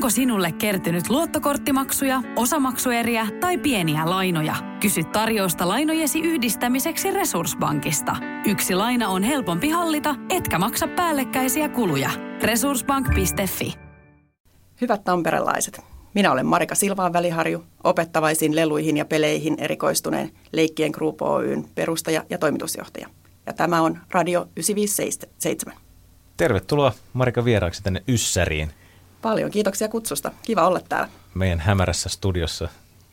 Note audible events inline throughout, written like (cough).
Onko sinulle kertynyt luottokorttimaksuja, osamaksueriä tai pieniä lainoja? Kysy tarjousta lainojesi yhdistämiseksi Resurssbankista. Yksi laina on helpompi hallita, etkä maksa päällekkäisiä kuluja. Resurssbank.fi Hyvät tamperelaiset, minä olen Marika Silvaan väliharju, opettavaisiin leluihin ja peleihin erikoistuneen Leikkien Group Oyn perustaja ja toimitusjohtaja. Ja tämä on Radio 957. Tervetuloa Marika vieraaksi tänne Yssäriin. Paljon kiitoksia kutsusta. Kiva olla täällä. Meidän hämärässä studiossa.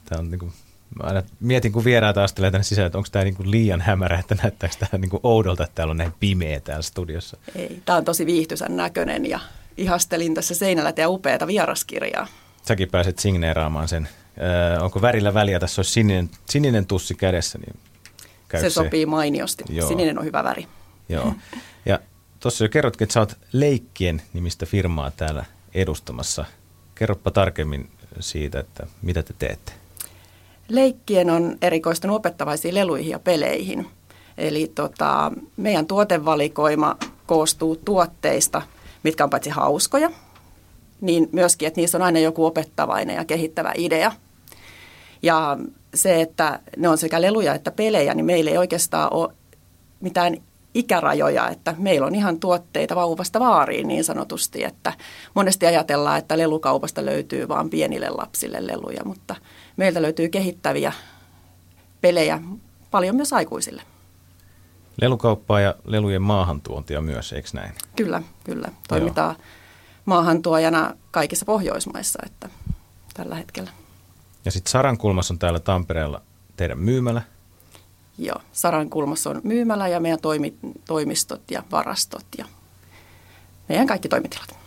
Tämä on niin kuin, mä aina mietin, kun vieraat astelee tänne sisään, että onko tämä niin kuin liian hämärä, että näyttääkö tämä niin kuin oudolta, että täällä on näin pimeä täällä studiossa. Ei, tämä on tosi viihtyisän näköinen ja ihastelin tässä seinällä teidän upeata vieraskirjaa. Säkin pääset signeeraamaan sen. Öö, onko värillä väliä? Tässä olisi sininen, sininen tussi kädessä. Niin se sopii mainiosti. Joo. Sininen on hyvä väri. Joo. Ja tuossa jo kerrotkin, että sä oot Leikkien nimistä firmaa täällä edustamassa. Kerropa tarkemmin siitä, että mitä te teette. Leikkien on erikoistunut opettavaisiin leluihin ja peleihin. Eli tota, meidän tuotevalikoima koostuu tuotteista, mitkä on paitsi hauskoja, niin myöskin, että niissä on aina joku opettavainen ja kehittävä idea. Ja se, että ne on sekä leluja että pelejä, niin meillä ei oikeastaan ole mitään ikärajoja, että meillä on ihan tuotteita vauvasta vaariin niin sanotusti, että monesti ajatellaan, että lelukaupasta löytyy vain pienille lapsille leluja, mutta meiltä löytyy kehittäviä pelejä paljon myös aikuisille. Lelukauppaa ja lelujen maahantuontia myös, eikö näin? Kyllä, kyllä. Toimitaan Joo. maahantuojana kaikissa Pohjoismaissa että tällä hetkellä. Ja sitten Sarankulmassa on täällä Tampereella teidän myymälä. Joo, Sarankulmassa on myymälä ja meidän toimi, toimistot ja varastot ja meidän kaikki toimitilat.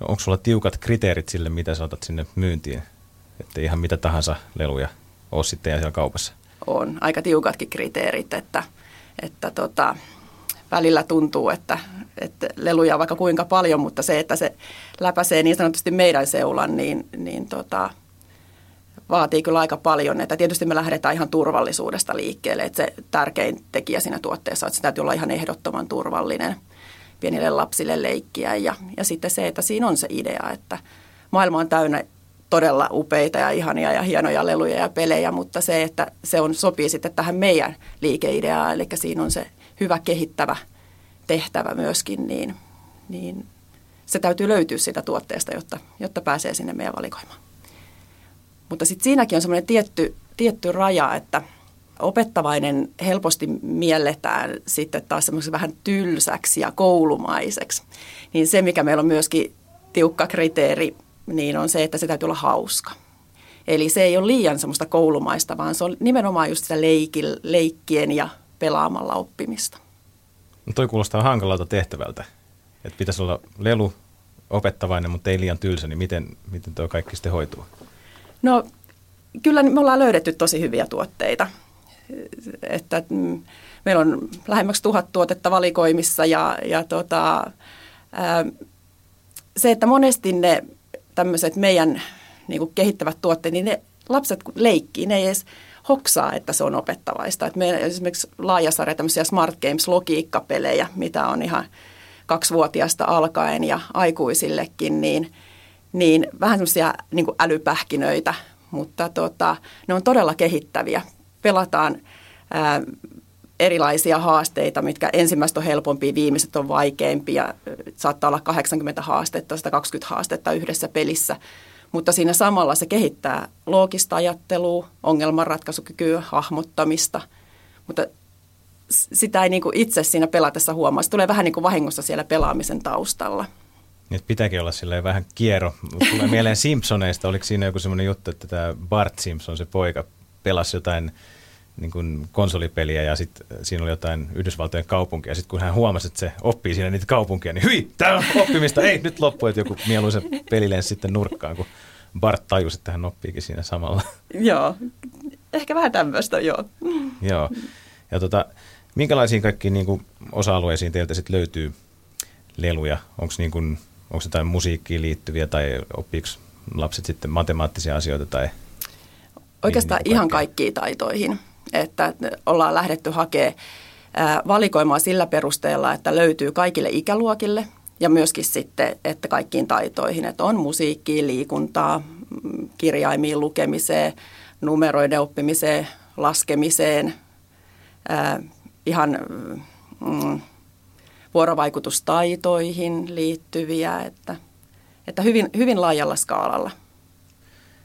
Onko sulla tiukat kriteerit sille, mitä sä otat sinne myyntiin? Että ihan mitä tahansa leluja ole sitten siellä kaupassa? On aika tiukatkin kriteerit, että, että tota, välillä tuntuu, että, että leluja on vaikka kuinka paljon, mutta se, että se läpäisee niin sanotusti meidän seulan, niin, niin tota, vaatii kyllä aika paljon. Että tietysti me lähdetään ihan turvallisuudesta liikkeelle, että se tärkein tekijä siinä tuotteessa, että se täytyy olla ihan ehdottoman turvallinen pienille lapsille leikkiä. Ja, ja sitten se, että siinä on se idea, että maailma on täynnä todella upeita ja ihania ja hienoja leluja ja pelejä, mutta se, että se on, sopii sitten tähän meidän liikeideaan, eli siinä on se hyvä kehittävä tehtävä myöskin, niin, niin se täytyy löytyä siitä tuotteesta, jotta, jotta pääsee sinne meidän valikoimaan. Mutta sitten siinäkin on semmoinen tietty, tietty raja, että opettavainen helposti mielletään sitten taas semmoisen vähän tylsäksi ja koulumaiseksi. Niin se, mikä meillä on myöskin tiukka kriteeri, niin on se, että se täytyy olla hauska. Eli se ei ole liian semmoista koulumaista, vaan se on nimenomaan just sitä leikil, leikkien ja pelaamalla oppimista. No toi kuulostaa hankalalta tehtävältä, että pitäisi olla lelu opettavainen, mutta ei liian tylsä, niin miten, miten tuo kaikki sitten hoituu? No kyllä me ollaan löydetty tosi hyviä tuotteita. Että mm, meillä on lähemmäksi tuhat tuotetta valikoimissa ja, ja tota, ää, se, että monesti ne tämmöiset meidän niin kuin kehittävät tuotteet, niin ne lapset leikkii, ne ei edes hoksaa, että se on opettavaista. Et meillä esimerkiksi laajasarja tämmöisiä Smart Games logiikkapelejä, mitä on ihan kaksivuotiaasta alkaen ja aikuisillekin, niin – niin vähän semmoisia niin älypähkinöitä, mutta tota, ne on todella kehittäviä. Pelataan ää, erilaisia haasteita, mitkä ensimmäiset on helpompia, viimeiset on vaikeimpia. Saattaa olla 80 haastetta, 120 haastetta yhdessä pelissä. Mutta siinä samalla se kehittää loogista ajattelua, ongelmanratkaisukykyä, hahmottamista. Mutta sitä ei niin kuin itse siinä pelatessa huomaa. Se tulee vähän niin kuin vahingossa siellä pelaamisen taustalla. Nyt pitääkin olla silleen vähän kiero. Tulee mieleen (laughs) Simpsoneista, oliko siinä joku semmoinen juttu, että tämä Bart Simpson, se poika, pelasi jotain niin kuin konsolipeliä ja sitten siinä oli jotain Yhdysvaltojen kaupunkia. Sitten kun hän huomasi, että se oppii siinä niitä kaupunkia, niin hyi, tämä on oppimista, ei, nyt loppu, että joku mieluisen peli sitten nurkkaan, kun Bart tajusi, että hän oppiikin siinä samalla. (laughs) Joo, ehkä vähän tämmöistä, joo. joo, ja tota, minkälaisiin kaikkiin niin kuin osa-alueisiin teiltä sitten löytyy leluja? Onko niin kuin onko jotain musiikkiin liittyviä tai oppiiko lapset sitten matemaattisia asioita tai Oikeastaan niin ihan kaikkiin taitoihin, että ollaan lähdetty hakemaan valikoimaa sillä perusteella, että löytyy kaikille ikäluokille ja myöskin sitten, että kaikkiin taitoihin, että on musiikkiin, liikuntaa, mm, kirjaimiin lukemiseen, numeroiden oppimiseen, laskemiseen, ihan mm, vuorovaikutustaitoihin liittyviä, että, että hyvin, hyvin laajalla skaalalla.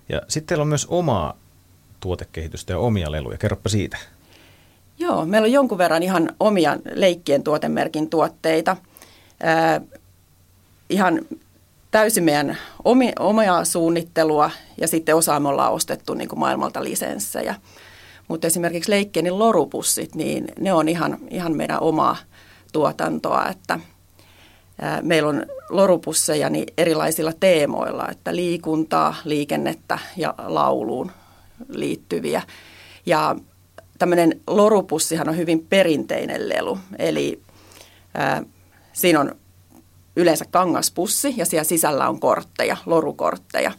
Ja sitten teillä on myös omaa tuotekehitystä ja omia leluja. Kerropa siitä. Joo, meillä on jonkun verran ihan omia leikkien tuotemerkin tuotteita. Äh, ihan täysin meidän omi, omia suunnittelua ja sitten osa me ollaan ostettu niin kuin maailmalta lisenssejä. Mutta esimerkiksi leikkien lorupussit, niin ne on ihan, ihan meidän omaa tuotantoa, että Meillä on lorupusseja niin erilaisilla teemoilla, että liikuntaa, liikennettä ja lauluun liittyviä. Ja tämmöinen lorupussihan on hyvin perinteinen lelu, eli siinä on yleensä kangaspussi ja siellä sisällä on kortteja, lorukortteja.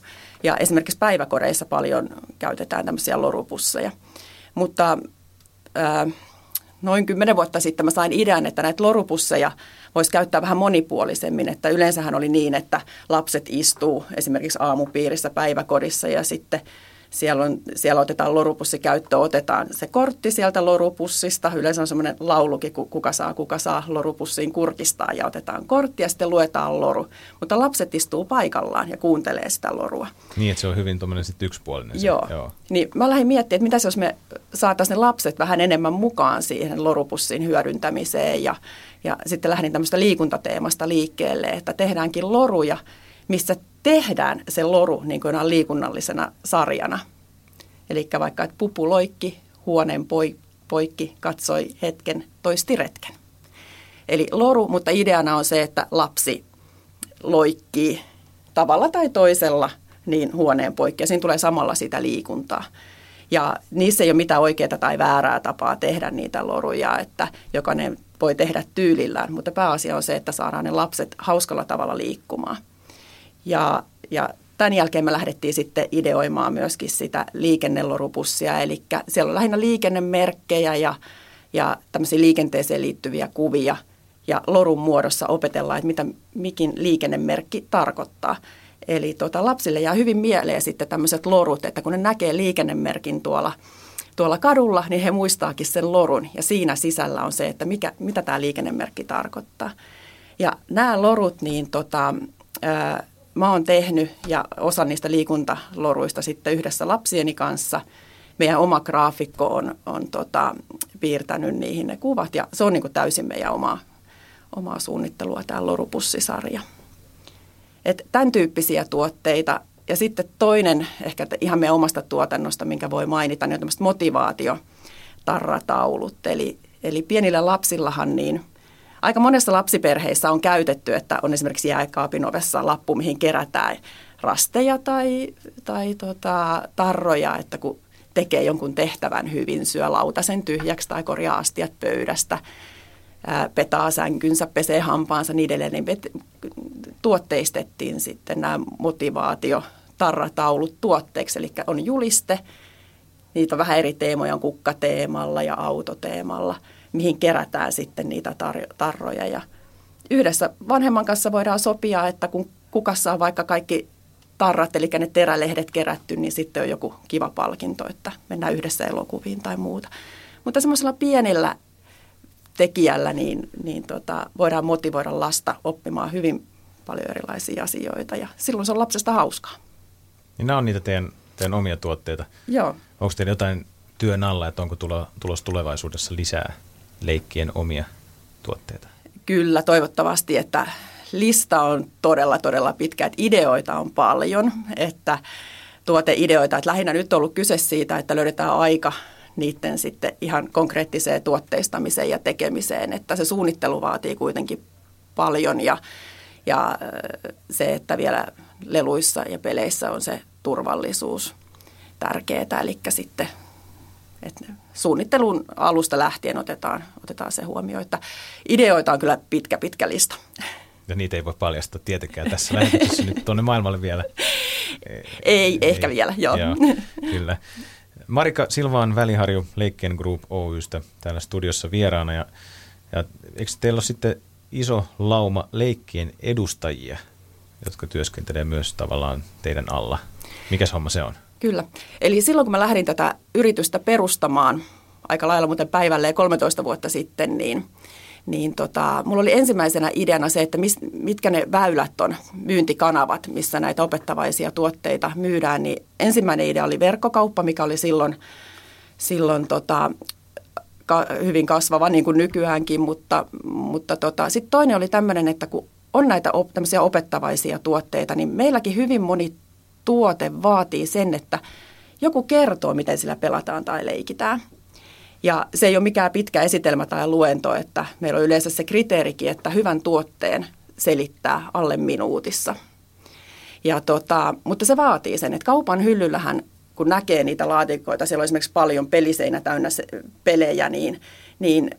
Ja esimerkiksi päiväkoreissa paljon käytetään tämmöisiä lorupusseja. Mutta ää, noin kymmenen vuotta sitten mä sain idean, että näitä lorupusseja voisi käyttää vähän monipuolisemmin. Että yleensähän oli niin, että lapset istuu esimerkiksi aamupiirissä päiväkodissa ja sitten siellä, on, siellä otetaan lorupussi käyttöön, otetaan se kortti sieltä lorupussista. Yleensä on semmoinen laulukin, kuka saa, kuka saa lorupussiin kurkistaa ja otetaan kortti ja sitten luetaan loru. Mutta lapset istuu paikallaan ja kuuntelee sitä lorua. Niin, että se on hyvin tuommoinen sitten yksipuolinen. Joo. Se, joo. Niin mä lähdin miettimään, että mitä jos me saataisiin ne lapset vähän enemmän mukaan siihen lorupussin hyödyntämiseen ja, ja sitten lähdin tämmöistä liikuntateemasta liikkeelle, että tehdäänkin loruja, missä tehdään se loru niin kuin liikunnallisena sarjana. Eli vaikka, että pupu loikki, huoneen poikki, katsoi hetken, toisti retken. Eli loru, mutta ideana on se, että lapsi loikkii tavalla tai toisella niin huoneen poikki ja siinä tulee samalla sitä liikuntaa. Ja niissä ei ole mitään oikeaa tai väärää tapaa tehdä niitä loruja, että jokainen voi tehdä tyylillään, mutta pääasia on se, että saadaan ne lapset hauskalla tavalla liikkumaan. Ja, ja tämän jälkeen me lähdettiin sitten ideoimaan myöskin sitä liikennelorupussia, eli siellä on lähinnä liikennemerkkejä ja, ja tämmöisiä liikenteeseen liittyviä kuvia. Ja lorun muodossa opetellaan, että mitä mikin liikennemerkki tarkoittaa. Eli tota, lapsille jää hyvin mieleen sitten tämmöiset lorut, että kun ne näkee liikennemerkin tuolla, tuolla kadulla, niin he muistaakin sen lorun. Ja siinä sisällä on se, että mikä, mitä tämä liikennemerkki tarkoittaa. Ja nämä lorut, niin tota, ää, mä oon tehnyt ja osa niistä liikuntaloruista sitten yhdessä lapsieni kanssa. Meidän oma graafikko on, on tota, piirtänyt niihin ne kuvat ja se on niin kuin täysin meidän omaa, omaa suunnittelua tämä lorupussisarja. Et tämän tyyppisiä tuotteita. Ja sitten toinen, ehkä ihan meidän omasta tuotannosta, minkä voi mainita, niin on tämmöiset motivaatiotarrataulut. Eli, eli pienillä lapsillahan niin – aika monessa lapsiperheissä on käytetty, että on esimerkiksi jääkaapin ovessa lappu, mihin kerätään rasteja tai, tai tota, tarroja, että kun tekee jonkun tehtävän hyvin, syö lautasen tyhjäksi tai korjaa astiat pöydästä, petaa sänkynsä, pesee hampaansa, niin edelleen, niin tuotteistettiin sitten nämä motivaatio tarrataulut tuotteeksi, eli on juliste, niitä on vähän eri teemoja, on kukkateemalla ja autoteemalla – mihin kerätään sitten niitä tar- tarroja. Ja yhdessä vanhemman kanssa voidaan sopia, että kun kukassa on vaikka kaikki tarrat, eli ne terälehdet kerätty, niin sitten on joku kiva palkinto, että mennään yhdessä elokuviin tai muuta. Mutta semmoisella pienellä tekijällä niin, niin tota, voidaan motivoida lasta oppimaan hyvin paljon erilaisia asioita ja silloin se on lapsesta hauskaa. Niin nämä on niitä teidän, teidän omia tuotteita. Joo. Onko teillä jotain työn alla, että onko tulos tulevaisuudessa lisää leikkien omia tuotteita? Kyllä, toivottavasti, että lista on todella, todella pitkä, että ideoita on paljon, että tuoteideoita, että lähinnä nyt on ollut kyse siitä, että löydetään aika niiden sitten ihan konkreettiseen tuotteistamiseen ja tekemiseen, että se suunnittelu vaatii kuitenkin paljon ja, ja se, että vielä leluissa ja peleissä on se turvallisuus tärkeää, eli sitten että suunnittelun alusta lähtien otetaan, otetaan se huomioon, että ideoita on kyllä pitkä, pitkä lista. Ja niitä ei voi paljastaa tietenkään tässä lähetyksessä nyt tuonne maailmalle vielä. Ei, (laughs) ei ehkä vielä, joo. joo. Kyllä. Marika Silvaan Väliharju Leikkeen Group Oystä täällä studiossa vieraana. Ja, ja eikö teillä ole sitten iso lauma leikkien edustajia, jotka työskentelee myös tavallaan teidän alla. Mikäs homma se on? Kyllä. Eli silloin kun mä lähdin tätä yritystä perustamaan, aika lailla muuten päivälleen 13 vuotta sitten, niin, niin tota, mulla oli ensimmäisenä ideana se, että mis, mitkä ne väylät on, myyntikanavat, missä näitä opettavaisia tuotteita myydään. Niin ensimmäinen idea oli verkkokauppa, mikä oli silloin, silloin tota, ka, hyvin kasvava, niin kuin nykyäänkin, mutta, mutta tota, sitten toinen oli tämmöinen, että kun on näitä op, opettavaisia tuotteita, niin meilläkin hyvin moni tuote vaatii sen, että joku kertoo, miten sillä pelataan tai leikitään. Ja se ei ole mikään pitkä esitelmä tai luento, että meillä on yleensä se kriteerikin, että hyvän tuotteen selittää alle minuutissa. Ja tota, mutta se vaatii sen, että kaupan hyllyllähän, kun näkee niitä laatikoita, siellä on esimerkiksi paljon peliseinä täynnä pelejä, niin, niin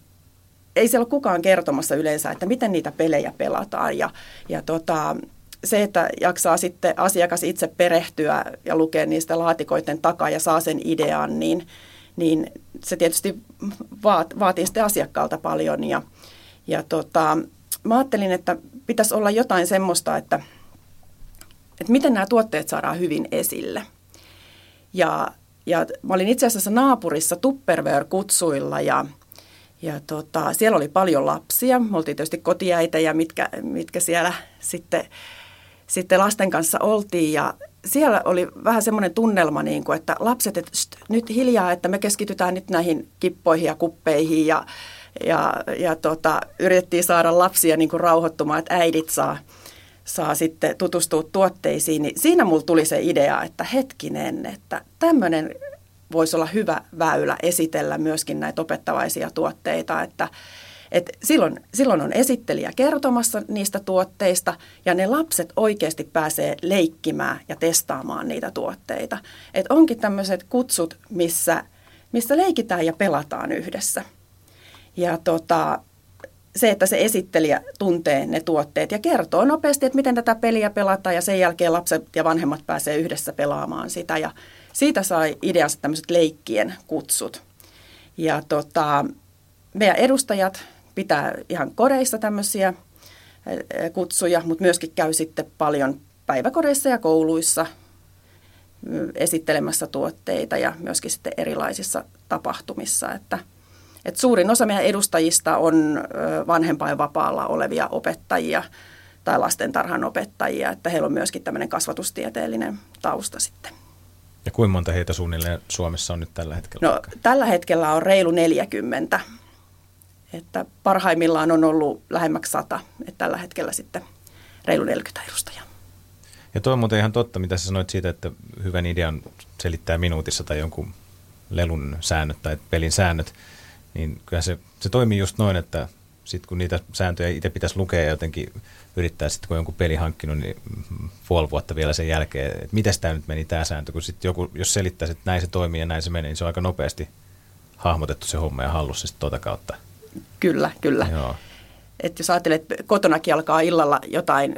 ei siellä ole kukaan kertomassa yleensä, että miten niitä pelejä pelataan. Ja, ja tota, se, että jaksaa sitten asiakas itse perehtyä ja lukea niistä laatikoiden takaa ja saa sen idean, niin, niin se tietysti vaat, vaatii sitten asiakkaalta paljon. Ja, ja tota, mä ajattelin, että pitäisi olla jotain semmoista, että, että miten nämä tuotteet saadaan hyvin esille. Ja, ja mä olin itse asiassa naapurissa Tupperware-kutsuilla ja, ja tota, siellä oli paljon lapsia. Me oltiin tietysti kotiäitejä, mitkä, mitkä siellä sitten sitten lasten kanssa oltiin ja siellä oli vähän semmoinen tunnelma, niin kuin, että lapset, että st, nyt hiljaa, että me keskitytään nyt näihin kippoihin ja kuppeihin ja, ja, ja tota, yritettiin saada lapsia niin kuin rauhoittumaan, että äidit saa, saa sitten tutustua tuotteisiin. Niin siinä mulla tuli se idea, että hetkinen, että tämmöinen voisi olla hyvä väylä esitellä myöskin näitä opettavaisia tuotteita, että, et silloin, silloin on esittelijä kertomassa niistä tuotteista ja ne lapset oikeasti pääsee leikkimään ja testaamaan niitä tuotteita. Et onkin tämmöiset kutsut, missä, missä leikitään ja pelataan yhdessä. Ja tota, se, että se esittelijä tuntee ne tuotteet ja kertoo nopeasti, että miten tätä peliä pelataan ja sen jälkeen lapset ja vanhemmat pääsee yhdessä pelaamaan sitä ja siitä sai ideansa tämmöiset leikkien kutsut. Ja tota, meidän edustajat pitää ihan koreissa tämmöisiä kutsuja, mutta myöskin käy sitten paljon päiväkodeissa ja kouluissa esittelemässä tuotteita ja myöskin sitten erilaisissa tapahtumissa. Että, että suurin osa meidän edustajista on vanhempainvapaalla olevia opettajia tai lastentarhan opettajia, että heillä on myöskin tämmöinen kasvatustieteellinen tausta sitten. Ja kuinka monta heitä suunnilleen Suomessa on nyt tällä hetkellä? No, tällä hetkellä on reilu 40 että parhaimmillaan on ollut lähemmäksi sata, että tällä hetkellä sitten reilu 40 edustajaa. Ja toi on muuten ihan totta, mitä sä sanoit siitä, että hyvän idean selittää minuutissa tai jonkun lelun säännöt tai pelin säännöt, niin kyllä se, se toimii just noin, että sitten kun niitä sääntöjä itse pitäisi lukea ja jotenkin yrittää sitten, kun jonkun peli hankkinut, niin puoli vuotta vielä sen jälkeen, että miten tämä nyt meni tämä sääntö, kun sitten joku, jos selittäisi, että näin se toimii ja näin se menee, niin se on aika nopeasti hahmotettu se homma ja hallussa sitten tuota kautta. Kyllä, kyllä. Joo. Et jos ajattelet, että kotonakin alkaa illalla jotain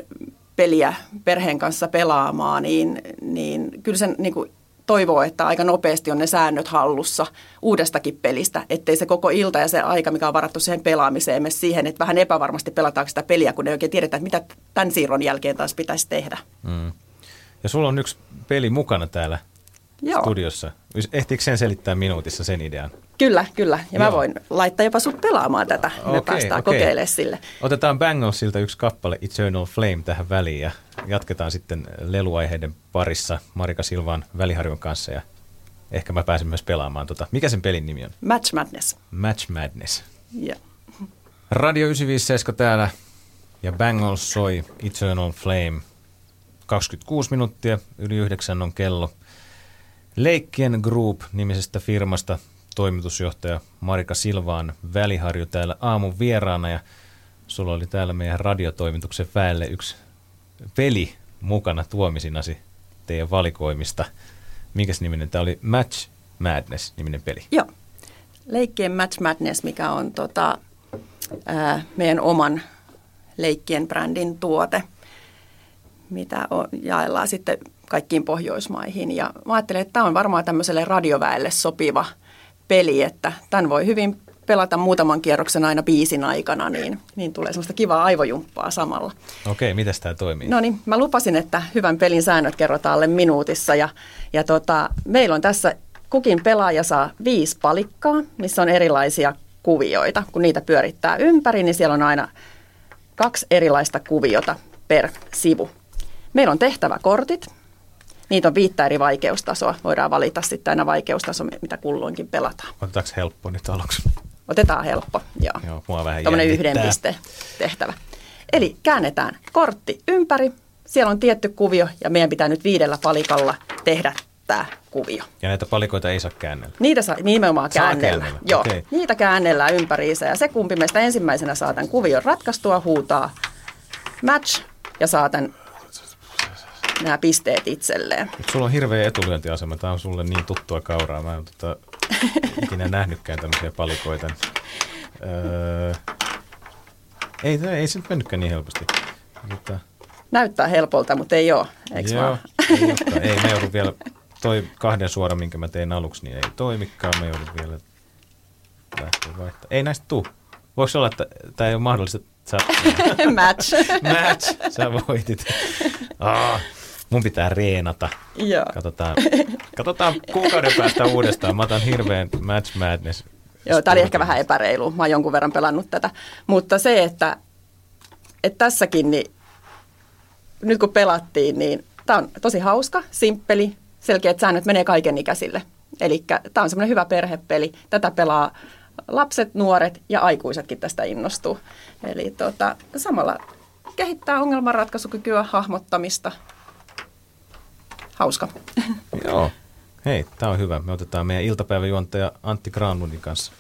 peliä perheen kanssa pelaamaan, niin, niin kyllä sen niin kuin toivoo, että aika nopeasti on ne säännöt hallussa uudestakin pelistä, ettei se koko ilta ja se aika, mikä on varattu siihen pelaamiseen, mene siihen, että vähän epävarmasti pelataanko sitä peliä, kun ei oikein tiedetä, että mitä tämän siirron jälkeen taas pitäisi tehdä. Mm. Ja sulla on yksi peli mukana täällä Joo. studiossa. Ehtiikö sen selittää minuutissa sen idean? Kyllä, kyllä. Ja Joo. mä voin laittaa jopa sut pelaamaan tätä. Me okay, päästään okay. kokeilemaan sille. Otetaan Bangalsilta yksi kappale Eternal Flame tähän väliin ja jatketaan sitten leluaiheiden parissa Marika Silvan Väliharjon kanssa ja ehkä mä pääsen myös pelaamaan. Tota. Mikä sen pelin nimi on? Match Madness. Match Madness. Yeah. Radio 957 täällä ja Bangles soi Eternal Flame. 26 minuuttia, yli yhdeksän on kello. Leikkien Group nimisestä firmasta toimitusjohtaja Marika Silvaan Väliharju täällä aamun vieraana ja sulla oli täällä meidän radiotoimituksen väelle yksi peli mukana tuomisinasi teidän valikoimista. Mikäs niminen tämä oli? Match Madness niminen peli. Joo. Leikkien Match Madness, mikä on tota, ää, meidän oman leikkien brändin tuote, mitä on, jaellaan sitten kaikkiin Pohjoismaihin. Ja mä ajattelen, että tämä on varmaan tämmöiselle radioväelle sopiva peli, että tämän voi hyvin pelata muutaman kierroksen aina biisin aikana, niin, niin tulee semmoista kivaa aivojumppaa samalla. Okei, miten tämä toimii? No niin, mä lupasin, että hyvän pelin säännöt kerrotaan alle minuutissa ja, ja tota, meillä on tässä kukin pelaaja saa viisi palikkaa, missä on erilaisia kuvioita. Kun niitä pyörittää ympäri, niin siellä on aina kaksi erilaista kuviota per sivu. Meillä on tehtäväkortit. Niitä on viittä eri vaikeustasoa. Voidaan valita sitten aina vaikeustaso, mitä kulloinkin pelataan. Otetaanko helppo nyt aluksi? Otetaan helppo, joo. Joo, mua vähän Tuommoinen yhden piste tehtävä. Eli käännetään kortti ympäri. Siellä on tietty kuvio ja meidän pitää nyt viidellä palikalla tehdä tämä kuvio. Ja näitä palikoita ei saa käännellä? Niitä saa nimenomaan Saa käännellä. käännellä, Joo, okei. niitä käännellään ympäriinsä ja se kumpi meistä ensimmäisenä saa tämän kuvion ratkaistua huutaa match ja saa tämän, nämä pisteet itselleen. Mut Sulla on hirveä etulyöntiasema. Tämä on sulle niin tuttua kauraa. Mä en tota, ikinä (laughs) nähnytkään tämmöisiä palikoita. Öö, ei, ei se nyt mennytkään niin helposti. Tota, Näyttää helpolta, mutta ei ole, eikö joo, vaan? ei, ei, mä joudun vielä, toi kahden suora, minkä mä tein aluksi, niin ei toimikaan. Mä joudun vielä lähteä vaihtaa. Ei näistä tuu. Voiko olla, että tämä ei ole mahdollista, sä, (laughs) Match. match, sä voitit. Ah, mun pitää reenata. Joo. Katsotaan, katsotaan kuukauden päästä uudestaan. Mä otan hirveän match madness. Joo, tämä oli ehkä vähän epäreilu. Mä oon jonkun verran pelannut tätä. Mutta se, että, että tässäkin, niin nyt kun pelattiin, niin tämä on tosi hauska, simppeli, selkeät säännöt menee kaiken ikäisille. Eli tämä on semmoinen hyvä perhepeli. Tätä pelaa lapset, nuoret ja aikuisetkin tästä innostuu. Eli tota, samalla kehittää ongelmanratkaisukykyä, hahmottamista. Hauska. Joo. (laughs) Hei, tää on hyvä. Me otetaan meidän iltapäiväjuontaja Antti Granlundin kanssa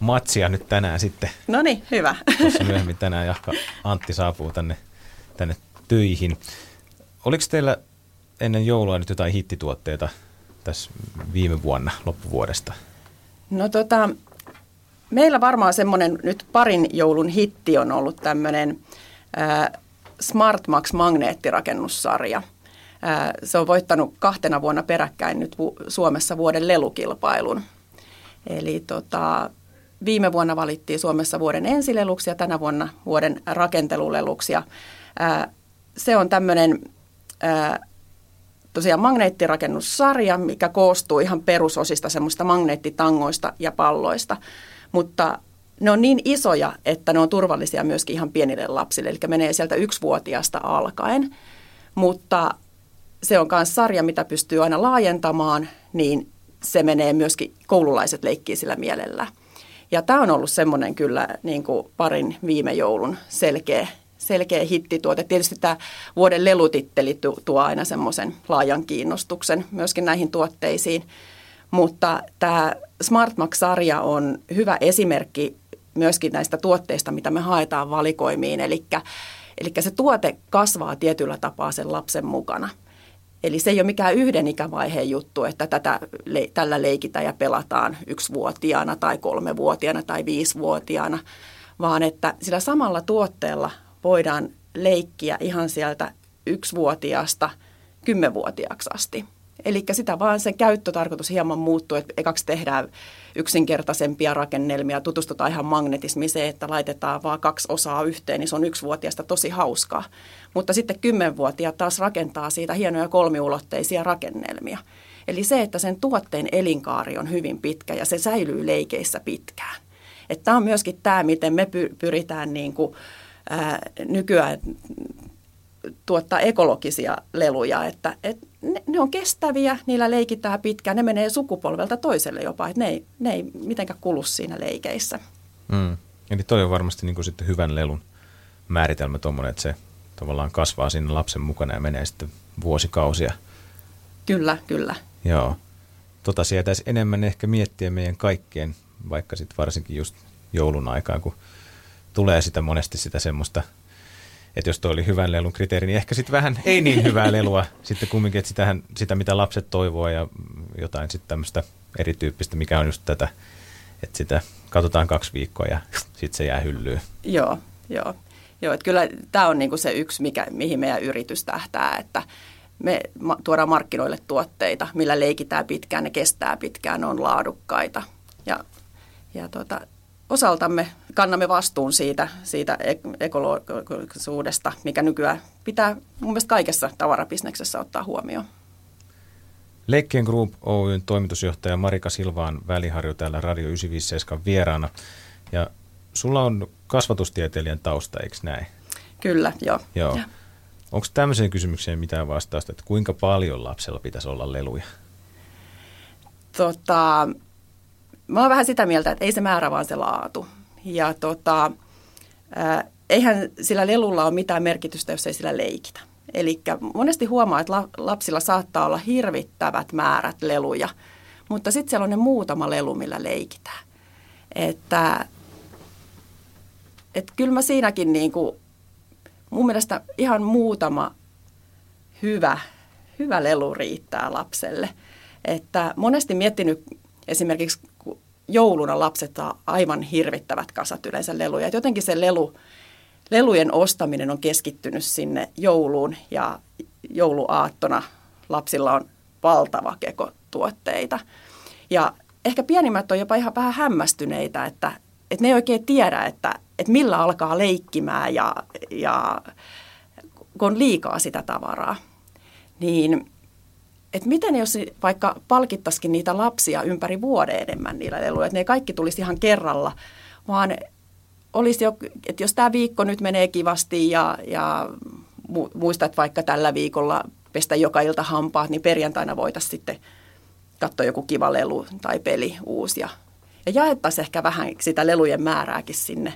matsia nyt tänään sitten. No niin, hyvä. Tuossa myöhemmin tänään jahka Antti saapuu tänne, tänne töihin. Oliko teillä ennen joulua nyt jotain hittituotteita tässä viime vuonna, loppuvuodesta? No tota, meillä varmaan semmoinen nyt parin joulun hitti on ollut tämmöinen Smartmax magneettirakennussarja. Se on voittanut kahtena vuonna peräkkäin nyt Suomessa vuoden lelukilpailun. Eli tota, viime vuonna valittiin Suomessa vuoden ensileluksi ja tänä vuonna vuoden rakenteluleluksi. Ja, ää, se on tämmöinen tosiaan magneettirakennussarja, mikä koostuu ihan perusosista semmoista magneettitangoista ja palloista. Mutta ne on niin isoja, että ne on turvallisia myöskin ihan pienille lapsille, eli menee sieltä yksivuotiaasta alkaen. Mutta se on myös sarja, mitä pystyy aina laajentamaan, niin se menee myöskin, koululaiset leikkii sillä mielellä. Ja tämä on ollut semmoinen kyllä niin kuin parin viime joulun selkeä, selkeä hittituote. Tietysti tämä vuoden lelutitteli tu- tuo aina semmoisen laajan kiinnostuksen myöskin näihin tuotteisiin. Mutta tämä SmartMax-sarja on hyvä esimerkki myöskin näistä tuotteista, mitä me haetaan valikoimiin. Eli se tuote kasvaa tietyllä tapaa sen lapsen mukana. Eli se ei ole mikään yhden ikävaiheen juttu, että tätä, tällä leikitään ja pelataan yksivuotiaana tai kolmevuotiaana tai viisivuotiaana, vaan että sillä samalla tuotteella voidaan leikkiä ihan sieltä yksivuotiaasta kymmenvuotiaaksi asti. Eli sitä vaan se käyttötarkoitus hieman muuttuu, että ekaksi tehdään yksinkertaisempia rakennelmia, tutustutaan ihan magnetismiin se, että laitetaan vaan kaksi osaa yhteen, niin se on yksivuotiaasta tosi hauskaa. Mutta sitten kymmenvuotiaat taas rakentaa siitä hienoja kolmiulotteisia rakennelmia. Eli se, että sen tuotteen elinkaari on hyvin pitkä ja se säilyy leikeissä pitkään. Tämä on myöskin tämä, miten me pyritään niin kuin, ää, nykyään tuottaa ekologisia leluja, että, että ne, ne on kestäviä, niillä leikitään pitkään, ne menee sukupolvelta toiselle jopa, että ne ei, ne ei mitenkään kulu siinä leikeissä. Mm. Eli toi on varmasti niin kuin sitten hyvän lelun määritelmä tuommoinen, että se tavallaan kasvaa sinne lapsen mukana ja menee sitten vuosikausia. Kyllä, kyllä. Joo. Tota sietäisi enemmän ehkä miettiä meidän kaikkien, vaikka sitten varsinkin just joulun aikaan, kun tulee sitä monesti sitä semmoista, että jos toi oli hyvän lelun kriteeri, niin ehkä sitten vähän ei niin hyvää lelua sitten kumminkin, että sitähän, sitä mitä lapset toivoo ja jotain sitten tämmöistä erityyppistä, mikä on just tätä, että sitä katsotaan kaksi viikkoa ja sitten se jää hyllyyn. Joo, joo. Joo, että kyllä tämä on niinku se yksi, mikä, mihin meidän yritys tähtää, että me tuodaan markkinoille tuotteita, millä leikitään pitkään, ne kestää pitkään, ne on laadukkaita. Ja, ja tota, osaltamme kannamme vastuun siitä, siitä ekologisuudesta, mikä nykyään pitää mun mielestä kaikessa tavarabisneksessä ottaa huomioon. Leikkien Group Oyn toimitusjohtaja Marika Silvaan väliharju täällä Radio 957 vieraana. Ja sulla on kasvatustieteilijän tausta, eikö näin? Kyllä, joo. joo. Onko tämmöiseen kysymykseen mitään vastausta, että kuinka paljon lapsella pitäisi olla leluja? Tota, mä oon vähän sitä mieltä, että ei se määrä, vaan se laatu. Ja tota, eihän sillä lelulla ole mitään merkitystä, jos ei sillä leikitä. Eli monesti huomaa, että lapsilla saattaa olla hirvittävät määrät leluja, mutta sitten siellä on ne muutama lelu, millä leikitään. Että, että kyllä mä siinäkin niin kuin, mun mielestä ihan muutama hyvä, hyvä lelu riittää lapselle. Että monesti miettinyt esimerkiksi jouluna lapset saa aivan hirvittävät kasat yleensä leluja. Että jotenkin se lelu, lelujen ostaminen on keskittynyt sinne jouluun ja jouluaattona lapsilla on valtava keko tuotteita. Ja ehkä pienimmät on jopa ihan vähän hämmästyneitä, että, että ne ei oikein tiedä, että, että millä alkaa leikkimään ja, ja kun on liikaa sitä tavaraa. Niin että miten jos vaikka palkittaisikin niitä lapsia ympäri vuoden enemmän niillä leluilla, että ne kaikki tulisi ihan kerralla, vaan olisi jo, että jos tämä viikko nyt menee kivasti ja, ja muistat vaikka tällä viikolla pestä joka ilta hampaat, niin perjantaina voitaisiin sitten katsoa joku kiva lelu tai peli uusi ja, ja jaettaisiin ehkä vähän sitä lelujen määrääkin sinne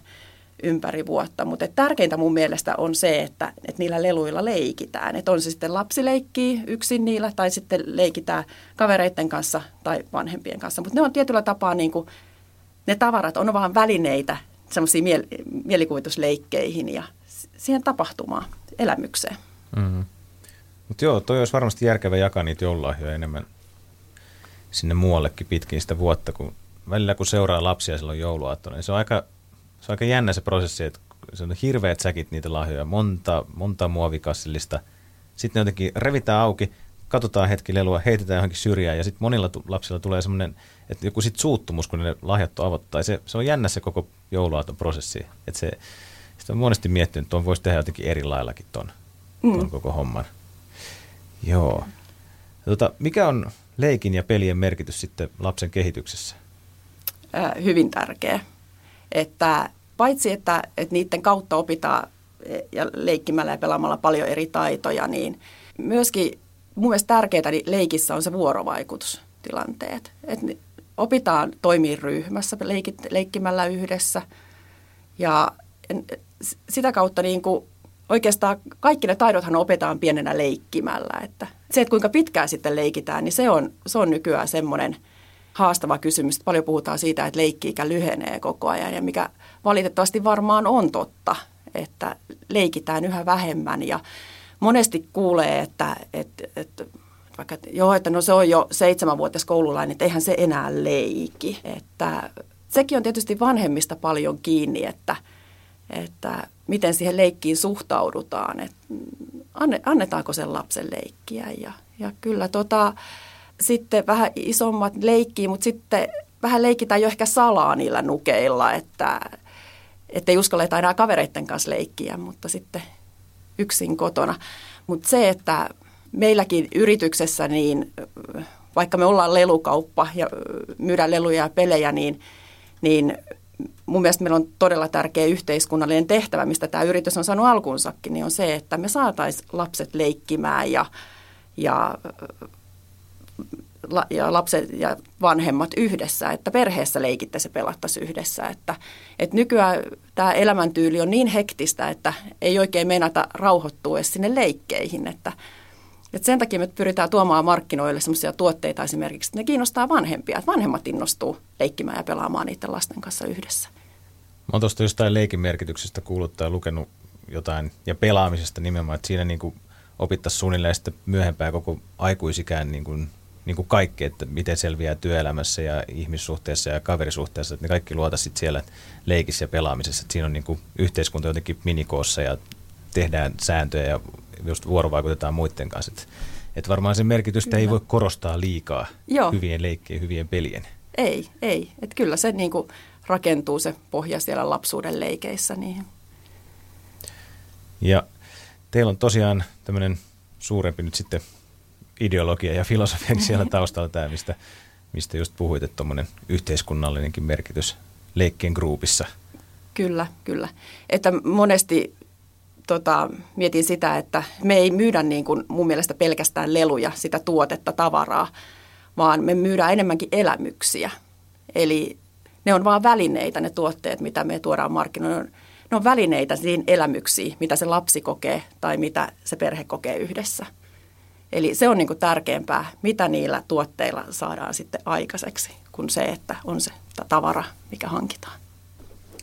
ympäri vuotta. Mutta tärkeintä mun mielestä on se, että, että niillä leluilla leikitään. Että on se sitten lapsi leikkii yksin niillä tai sitten leikitään kavereiden kanssa tai vanhempien kanssa. Mutta ne on tietyllä tapaa niin kuin, ne tavarat on vaan välineitä semmoisiin miel- mielikuvitusleikkeihin ja siihen tapahtumaan, elämykseen. Mm-hmm. Mutta joo, toi olisi varmasti järkevä jakaa niitä joululahjoja enemmän sinne muuallekin pitkin sitä vuotta, kun välillä kun seuraa lapsia silloin jouluaattona, niin se on aika se on aika jännä se prosessi, että se on hirveät säkit niitä lahjoja, monta, monta muovikassillista. Sitten ne jotenkin revitään auki, katsotaan hetki lelua, heitetään johonkin syrjään ja sitten monilla tu- lapsilla tulee semmoinen, että joku sitten suuttumus, kun ne lahjat on avattu. Tai se, se on jännä se koko jouluaaton prosessi. Että se, sitä on monesti miettinyt, että tuon voisi tehdä jotenkin eri laillakin ton, ton mm. koko homman. Joo. Tota, mikä on leikin ja pelien merkitys sitten lapsen kehityksessä? Äh, hyvin tärkeä että paitsi että, että niiden kautta opitaan ja leikkimällä ja pelaamalla paljon eri taitoja, niin myöskin mun mielestä tärkeää niin leikissä on se vuorovaikutustilanteet. Että opitaan toimia ryhmässä leikit, leikkimällä yhdessä ja sitä kautta niin kuin oikeastaan kaikki ne taidothan opetaan pienenä leikkimällä. Että se, että kuinka pitkään sitten leikitään, niin se on, se on nykyään semmoinen – haastava kysymys. Paljon puhutaan siitä, että leikkiikä lyhenee koko ajan ja mikä valitettavasti varmaan on totta, että leikitään yhä vähemmän ja monesti kuulee, että, että, että vaikka, että joo, että no se on jo seitsemänvuotias koululainen, että eihän se enää leiki. Että sekin on tietysti vanhemmista paljon kiinni, että, että miten siihen leikkiin suhtaudutaan, että annetaanko sen lapsen leikkiä ja, ja kyllä tota, sitten vähän isommat leikkii, mutta sitten vähän leikitään jo ehkä salaa niillä nukeilla, että ei uskalleta enää kavereiden kanssa leikkiä, mutta sitten yksin kotona. Mutta se, että meilläkin yrityksessä, niin vaikka me ollaan lelukauppa ja myydään leluja ja pelejä, niin, niin mun mielestä meillä on todella tärkeä yhteiskunnallinen tehtävä, mistä tämä yritys on saanut alkunsakin, niin on se, että me saataisiin lapset leikkimään ja, ja ja lapset ja vanhemmat yhdessä, että perheessä leikittäisi ja pelattaisiin yhdessä. Että, että nykyään tämä elämäntyyli on niin hektistä, että ei oikein meinata rauhoittua edes sinne leikkeihin. Että, että sen takia me pyritään tuomaan markkinoille sellaisia tuotteita esimerkiksi, että ne kiinnostaa vanhempia, että vanhemmat innostuu leikkimään ja pelaamaan niiden lasten kanssa yhdessä. Mä oon tuosta jostain leikin merkityksestä kuullut tai lukenut jotain ja pelaamisesta nimenomaan, että siinä niin opittaisiin suunnilleen sitten myöhempään koko aikuisikään niin kuin niin kuin kaikki, että miten selviää työelämässä ja ihmissuhteessa ja kaverisuhteessa, että ne kaikki luota sitten siellä leikissä ja pelaamisessa, että siinä on niin kuin yhteiskunta jotenkin minikoossa ja tehdään sääntöjä ja just vuorovaikutetaan muiden kanssa. Että, että varmaan sen merkitystä kyllä. ei voi korostaa liikaa Joo. hyvien leikkien, hyvien pelien. Ei, ei. Että kyllä se niin kuin rakentuu se pohja siellä lapsuuden leikeissä niihin. Ja teillä on tosiaan tämmöinen suurempi nyt sitten ideologia ja filosofia siellä taustalla tämä, mistä, mistä just puhuit, että tuommoinen yhteiskunnallinenkin merkitys leikkien gruupissa. Kyllä, kyllä. Että monesti tota, mietin sitä, että me ei myydä niin kuin mun mielestä pelkästään leluja, sitä tuotetta, tavaraa, vaan me myydään enemmänkin elämyksiä. Eli ne on vain välineitä, ne tuotteet, mitä me tuodaan markkinoille. Ne on välineitä siihen elämyksiin, mitä se lapsi kokee tai mitä se perhe kokee yhdessä. Eli se on niin kuin tärkeämpää, mitä niillä tuotteilla saadaan sitten aikaiseksi, kuin se, että on se tavara, mikä hankitaan.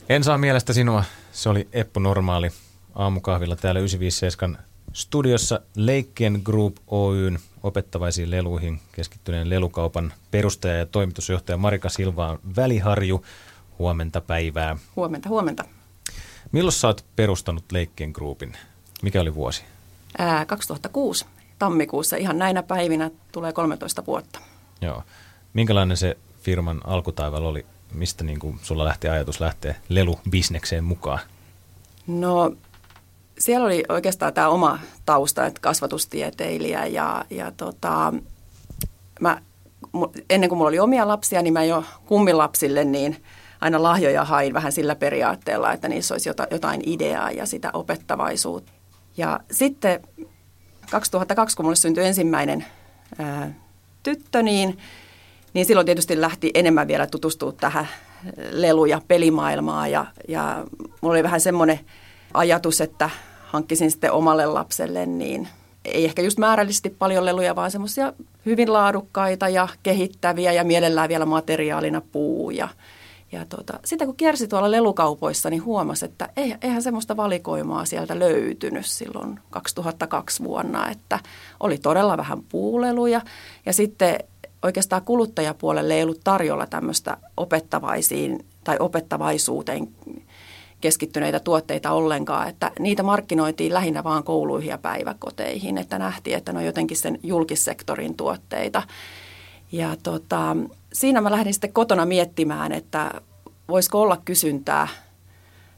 En saa mielestä sinua. Se oli Eppu Normaali aamukahvilla täällä 957 studiossa Leikkien Group Oyn opettavaisiin leluihin keskittyneen lelukaupan perustaja ja toimitusjohtaja Marika Silvaa Väliharju. Huomenta päivää. Huomenta, huomenta. Milloin sä oot perustanut Leikkien Groupin? Mikä oli vuosi? Ää, 2006 tammikuussa. Ihan näinä päivinä tulee 13 vuotta. Joo. Minkälainen se firman alkutaival oli? Mistä niin kuin sulla lähti ajatus lähteä lelubisnekseen mukaan? No siellä oli oikeastaan tämä oma tausta, että kasvatustieteilijä ja, ja tota, mä, ennen kuin mulla oli omia lapsia, niin mä jo kummilapsille niin aina lahjoja hain vähän sillä periaatteella, että niissä olisi jotain ideaa ja sitä opettavaisuutta. Ja sitten 2002, kun mulle syntyi ensimmäinen ää, tyttö, niin, niin silloin tietysti lähti enemmän vielä tutustua tähän lelu- ja pelimaailmaan ja, ja mulla oli vähän semmoinen – ajatus, että hankkisin sitten omalle lapselle, niin ei ehkä just määrällisesti paljon leluja, vaan semmoisia hyvin laadukkaita ja kehittäviä ja mielellään vielä materiaalina puu. Ja, ja tota, sitten kun kiersi tuolla lelukaupoissa, niin huomasi, että eihän semmoista valikoimaa sieltä löytynyt silloin 2002 vuonna, että oli todella vähän puuleluja ja sitten oikeastaan kuluttajapuolelle ei ollut tarjolla tämmöistä opettavaisiin tai opettavaisuuteen keskittyneitä tuotteita ollenkaan, että niitä markkinoitiin lähinnä vaan kouluihin ja päiväkoteihin, että nähtiin, että ne on jotenkin sen julkissektorin tuotteita. Ja tota, siinä mä lähdin sitten kotona miettimään, että voisiko olla kysyntää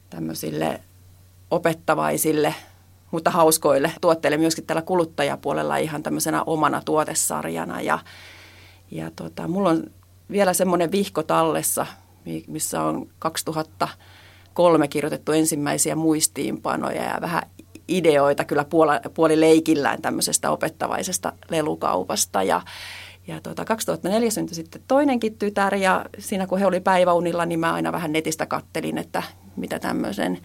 tämmöisille opettavaisille, mutta hauskoille tuotteille myöskin tällä kuluttajapuolella ihan tämmöisenä omana tuotesarjana. Ja, ja tota, mulla on vielä semmoinen vihko tallessa, missä on 2000 kolme kirjoitettu ensimmäisiä muistiinpanoja ja vähän ideoita kyllä puoli leikillään tämmöisestä opettavaisesta lelukaupasta. Ja, ja tuota, 2004 syntyi sitten toinenkin tytär ja siinä kun he oli päiväunilla, niin mä aina vähän netistä kattelin, että mitä tämmöisen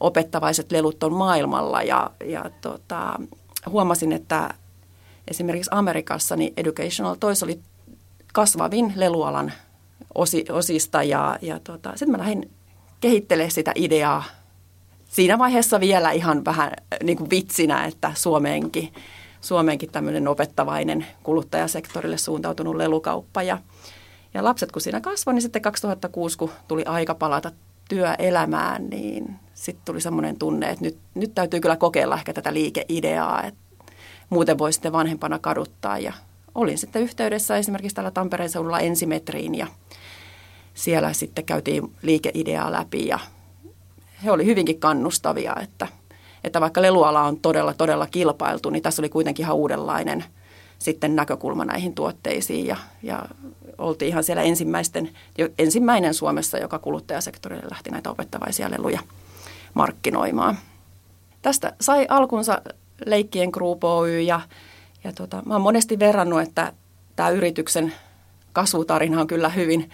opettavaiset lelut on maailmalla. Ja, ja tota, huomasin, että esimerkiksi Amerikassa niin Educational Toys oli kasvavin lelualan osi, osista ja, ja tota, sitten mä lähdin kehittelee sitä ideaa siinä vaiheessa vielä ihan vähän niin kuin vitsinä, että Suomeenkin, Suomeenkin tämmöinen opettavainen kuluttajasektorille suuntautunut lelukauppa. Ja, ja lapset kun siinä kasvoi, niin sitten 2006, kun tuli aika palata työelämään, niin sitten tuli semmoinen tunne, että nyt, nyt täytyy kyllä kokeilla ehkä tätä liikeideaa, että muuten voi sitten vanhempana kaduttaa. Ja olin sitten yhteydessä esimerkiksi täällä Tampereen seudulla ensimetriin ja siellä sitten käytiin liikeideaa läpi ja he oli hyvinkin kannustavia, että, että vaikka leluala on todella, todella kilpailtu, niin tässä oli kuitenkin ihan uudenlainen sitten näkökulma näihin tuotteisiin ja, ja oltiin ihan siellä ensimmäisten, ensimmäinen Suomessa, joka kuluttajasektorille lähti näitä opettavaisia leluja markkinoimaan. Tästä sai alkunsa Leikkien Group Oy ja, ja tota, mä oon monesti verrannut, että tämä yrityksen kasvutarina on kyllä hyvin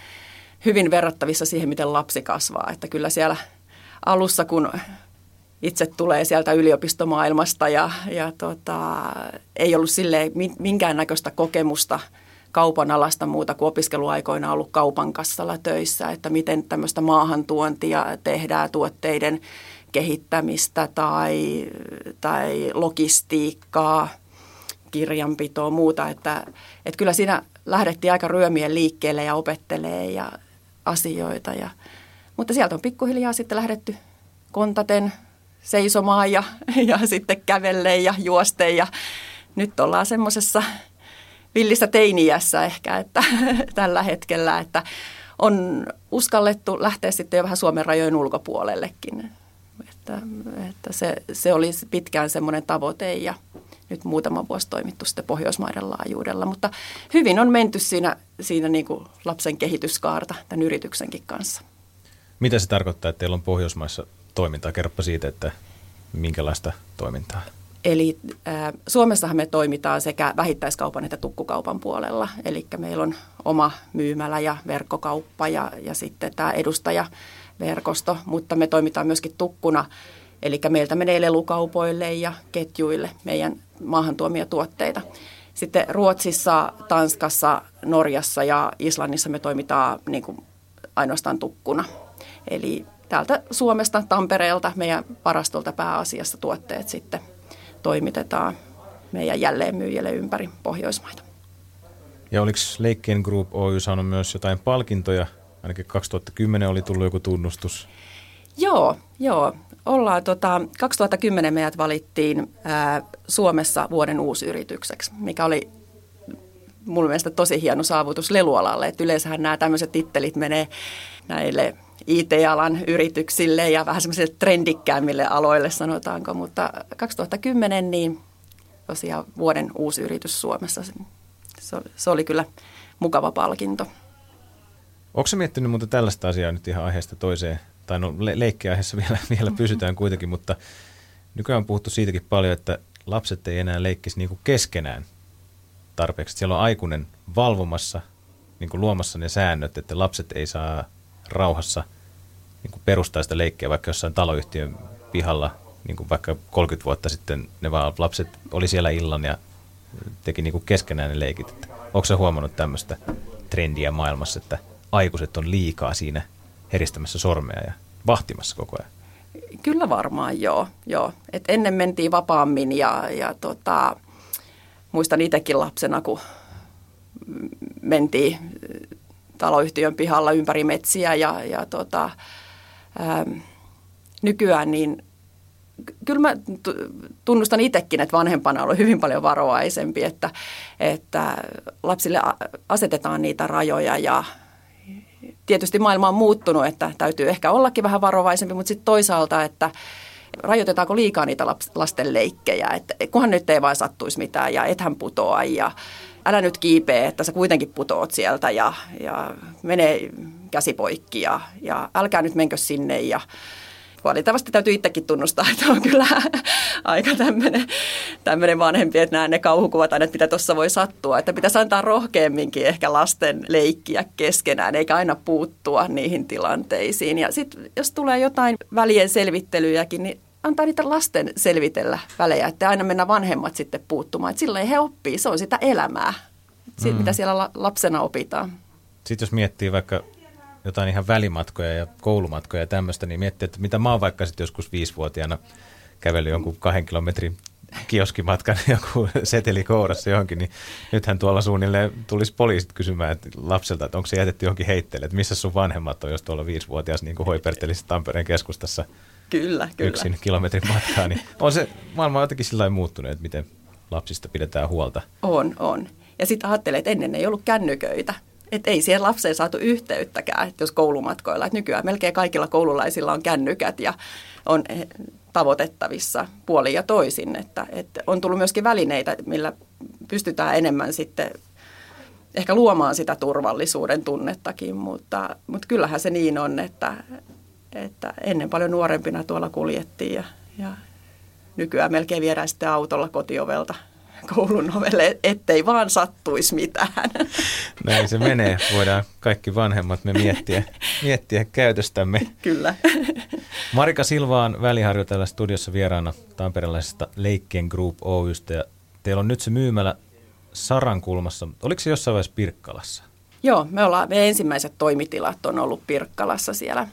hyvin verrattavissa siihen, miten lapsi kasvaa. Että kyllä siellä alussa, kun itse tulee sieltä yliopistomaailmasta ja, ja tota, ei ollut sille minkäännäköistä kokemusta kaupan alasta muuta kuin opiskeluaikoina ollut kaupan kassalla töissä, että miten tämmöistä maahantuontia tehdään tuotteiden kehittämistä tai, tai logistiikkaa, kirjanpitoa, muuta. Että, että kyllä siinä lähdettiin aika ryömien liikkeelle ja opettelee ja asioita. Ja, mutta sieltä on pikkuhiljaa sitten lähdetty kontaten seisomaan ja, (laughs) ja sitten kävelle ja juoste ja nyt ollaan semmoisessa villissä teiniässä ehkä että, (laughs) tällä hetkellä, että on uskallettu lähteä sitten jo vähän Suomen rajojen ulkopuolellekin. Että, että se, se oli pitkään semmoinen tavoite ja nyt muutama vuosi toimittu sitten Pohjoismaiden laajuudella. Mutta hyvin on menty siinä, siinä niin kuin lapsen kehityskaarta tämän yrityksenkin kanssa. Mitä se tarkoittaa, että teillä on Pohjoismaissa toimintaa? Kerropa siitä, että minkälaista toimintaa? Eli äh, Suomessahan me toimitaan sekä vähittäiskaupan että tukkukaupan puolella. Eli meillä on oma myymälä ja verkkokauppa ja, ja sitten tämä edustajaverkosto, mutta me toimitaan myöskin tukkuna. Eli meiltä menee lelukaupoille ja ketjuille meidän maahantuomia tuotteita. Sitten Ruotsissa, Tanskassa, Norjassa ja Islannissa me toimitaan niin kuin ainoastaan tukkuna. Eli täältä Suomesta, Tampereelta, meidän varastolta pääasiassa tuotteet sitten toimitetaan meidän jälleenmyyjille ympäri Pohjoismaita. Ja oliko Leikkien Group Oy saanut myös jotain palkintoja? Ainakin 2010 oli tullut joku tunnustus. Joo, joo. Ollaan, tota, 2010 meidät valittiin ää, Suomessa vuoden uusyritykseksi, mikä oli mun mielestä tosi hieno saavutus lelualalle. Et yleensähän nämä tämmöiset tittelit menee näille IT-alan yrityksille ja vähän semmoisille trendikkäämmille aloille sanotaanko, mutta 2010 niin tosiaan vuoden uusi yritys Suomessa. Se oli, kyllä mukava palkinto. Onko se miettinyt mutta tällaista asiaa nyt ihan aiheesta toiseen? Tai no le- leikkiaiheessa vielä, (laughs) vielä pysytään kuitenkin, mutta nykyään on puhuttu siitäkin paljon, että lapset ei enää leikkisi niin keskenään tarpeeksi. Siellä on aikuinen valvomassa, niin luomassa ne säännöt, että lapset ei saa rauhassa niin kuin perustaa sitä leikkiä vaikka jossain taloyhtiön pihalla, niin kuin vaikka 30 vuotta sitten ne vaan lapset oli siellä illan ja teki niin kuin keskenään ne leikit. Että onko se huomannut tämmöistä trendiä maailmassa, että aikuiset on liikaa siinä heristämässä sormea ja vahtimassa koko ajan? Kyllä varmaan joo. joo. Et ennen mentiin vapaammin ja, ja tota, muistan itsekin lapsena, kun mentiin taloyhtiön pihalla ympäri metsiä ja, ja tota, ää, nykyään niin kyllä mä tunnustan itsekin, että vanhempana on hyvin paljon varovaisempi, että, että lapsille asetetaan niitä rajoja ja tietysti maailma on muuttunut, että täytyy ehkä ollakin vähän varovaisempi, mutta sitten toisaalta, että rajoitetaanko liikaa niitä lasten leikkejä, että kunhan nyt ei vain sattuisi mitään ja ethän putoa ja älä nyt kiipee, että sä kuitenkin putoot sieltä ja, ja menee käsi poikki ja, ja älkää nyt menkö sinne ja valitettavasti täytyy itsekin tunnustaa, (laughs) että on kyllä aika tämmöinen vanhempi, että nämä ne kauhukuvat aina, että mitä tuossa voi sattua. Että pitäisi antaa rohkeamminkin ehkä lasten leikkiä keskenään, eikä aina puuttua niihin tilanteisiin. Ja sitten jos tulee jotain välien selvittelyjäkin, niin antaa niitä lasten selvitellä välejä, että aina mennä vanhemmat sitten puuttumaan. Että silloin he oppii, se on sitä elämää, mm. mitä siellä lapsena opitaan. Sitten jos miettii vaikka jotain ihan välimatkoja ja koulumatkoja ja tämmöistä, niin miettii, että mitä mä oon vaikka sitten joskus viisivuotiaana kävellyt jonkun kahden kilometrin kioskimatkan (laughs) joku seteli kourassa johonkin, niin nythän tuolla suunnilleen tulisi poliisit kysymään että lapselta, että onko se jätetty johonkin heitteelle, että missä sun vanhemmat on, jos tuolla viisivuotias niin kuin hoipertelisi Tampereen keskustassa kyllä, kyllä. yksin kilometrin matkaa, niin on se maailma jotenkin sillä muuttunut, että miten lapsista pidetään huolta. On, on. Ja sitten ajattelee, että ennen ei ollut kännyköitä. Että ei siihen lapseen saatu yhteyttäkään, että jos koulumatkoilla. Että nykyään melkein kaikilla koululaisilla on kännykät ja on eh, tavoitettavissa puoli ja toisin. Että, että on tullut myöskin välineitä, millä pystytään enemmän sitten ehkä luomaan sitä turvallisuuden tunnettakin, mutta, mutta kyllähän se niin on, että, että ennen paljon nuorempina tuolla kuljettiin ja, ja nykyään melkein viedään sitten autolla kotiovelta koulun ovelle, ettei vaan sattuisi mitään. (laughs) Näin se menee. Voidaan kaikki vanhemmat me miettiä, miettiä käytöstämme. Kyllä. (laughs) Marika Silva on väliharjo täällä studiossa vieraana tamperelaisesta Leikkien Group Oystä. Ja teillä on nyt se myymälä Sarankulmassa. Oliko se jossain vaiheessa Pirkkalassa? Joo, me ollaan, me ensimmäiset toimitilat on ollut Pirkkalassa siellä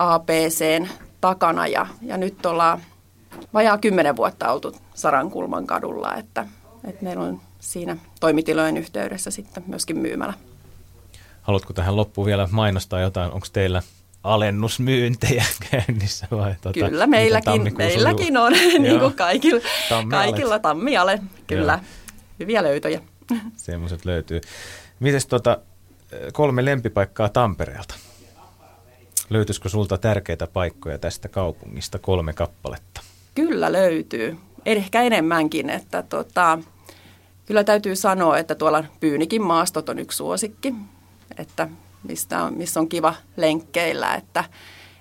APCn takana ja, ja nyt ollaan vajaa kymmenen vuotta oltu Sarankulman kadulla, että, että meillä on siinä toimitilojen yhteydessä sitten myöskin myymälä. Haluatko tähän loppuun vielä mainostaa jotain? Onko teillä alennusmyyntejä (laughs) käynnissä vai tuota, Kyllä, meilläkin, meilläkin on, (laughs) niin kuin kaikilla, kaikilla tammiale, kyllä. Joo. Hyviä löytöjä. (laughs) Semmoiset löytyy. Mites tota, kolme lempipaikkaa Tampereelta. Löytyisikö sulta tärkeitä paikkoja tästä kaupungista, kolme kappaletta? Kyllä löytyy. Ehkä enemmänkin, että tota, kyllä täytyy sanoa, että tuolla Pyynikin maastot on yksi suosikki, että mistä on, missä on kiva lenkkeillä, että,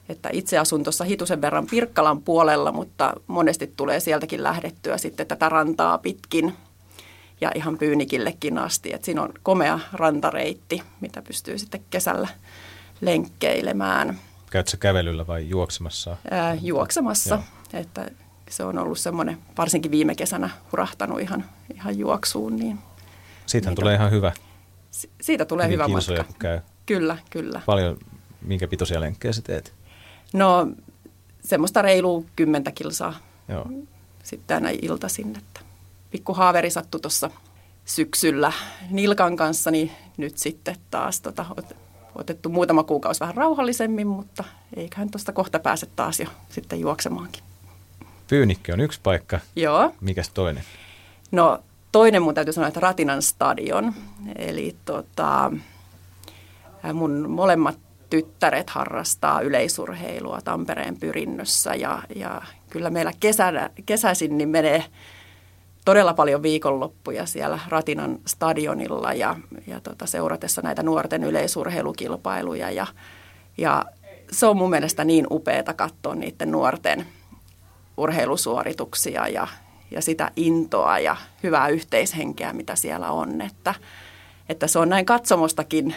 että itse asun tuossa hitusen verran Pirkkalan puolella, mutta monesti tulee sieltäkin lähdettyä sitten tätä rantaa pitkin ja ihan Pyynikillekin asti. että siinä on komea rantareitti, mitä pystyy sitten kesällä lenkkeilemään. Käytkö kävelyllä vai juoksemassa? Ää, juoksemassa, Joo. että se on ollut semmoinen, varsinkin viime kesänä hurahtanut ihan, ihan juoksuun. Niin Siitähän tulee ihan hyvä. Si- siitä tulee hyvä matka. käy. Kyllä, kyllä. Paljon, minkä pitoisia lenkkejä sä teet? No semmoista reilua kymmentä kilsaa. Joo. Sitten aina iltaisin, että pikku haaveri sattui tuossa syksyllä Nilkan kanssa, niin nyt sitten taas tota, otettu muutama kuukausi vähän rauhallisemmin, mutta eiköhän tuosta kohta pääse taas jo sitten juoksemaankin. Pyynikkö on yksi paikka. Joo. Mikäs toinen? No toinen mun täytyy sanoa, että Ratinan stadion. Eli tota, mun molemmat tyttäret harrastaa yleisurheilua Tampereen pyrinnössä ja, ja kyllä meillä kesänä, kesäisin niin menee todella paljon viikonloppuja siellä Ratinan stadionilla ja, ja tota, seuratessa näitä nuorten yleisurheilukilpailuja ja, ja se on mun mielestä niin upeata katsoa niiden nuorten urheilusuorituksia ja, ja sitä intoa ja hyvää yhteishenkeä, mitä siellä on, että, että se on näin katsomostakin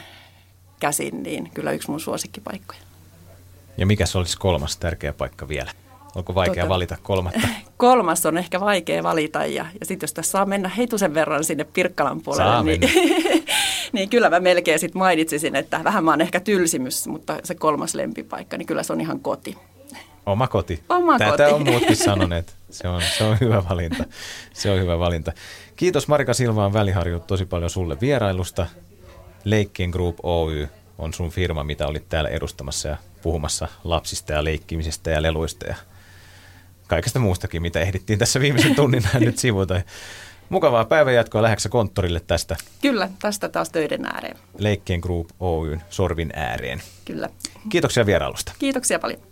käsin, niin kyllä yksi mun suosikkipaikkoja. Ja mikä se olisi kolmas tärkeä paikka vielä? Onko vaikea tota, valita kolmatta? (laughs) Kolmas on ehkä vaikea valita ja, ja sitten jos tässä saa mennä heitusen verran sinne Pirkkalan puolelle, saa niin, (laughs) niin kyllä mä melkein sitten mainitsisin, että vähän mä oon ehkä tylsimys, mutta se kolmas lempipaikka, niin kyllä se on ihan koti. Oma koti. Oma Tätä koti. on muutkin sanoneet. Se on, se on hyvä valinta. Se on hyvä valinta. Kiitos Marika Silvaan Väliharju tosi paljon sulle vierailusta. Leikkien Group Oy on sun firma, mitä olit täällä edustamassa ja puhumassa lapsista ja leikkimisestä ja leluista ja kaikesta muustakin, mitä ehdittiin tässä viimeisen tunnin nyt sivuta. Mukavaa päivänjatkoa lähdekö konttorille tästä? Kyllä, tästä taas töiden ääreen. Leikkien Group Oyn sorvin ääreen. Kyllä. Kiitoksia vierailusta. Kiitoksia paljon.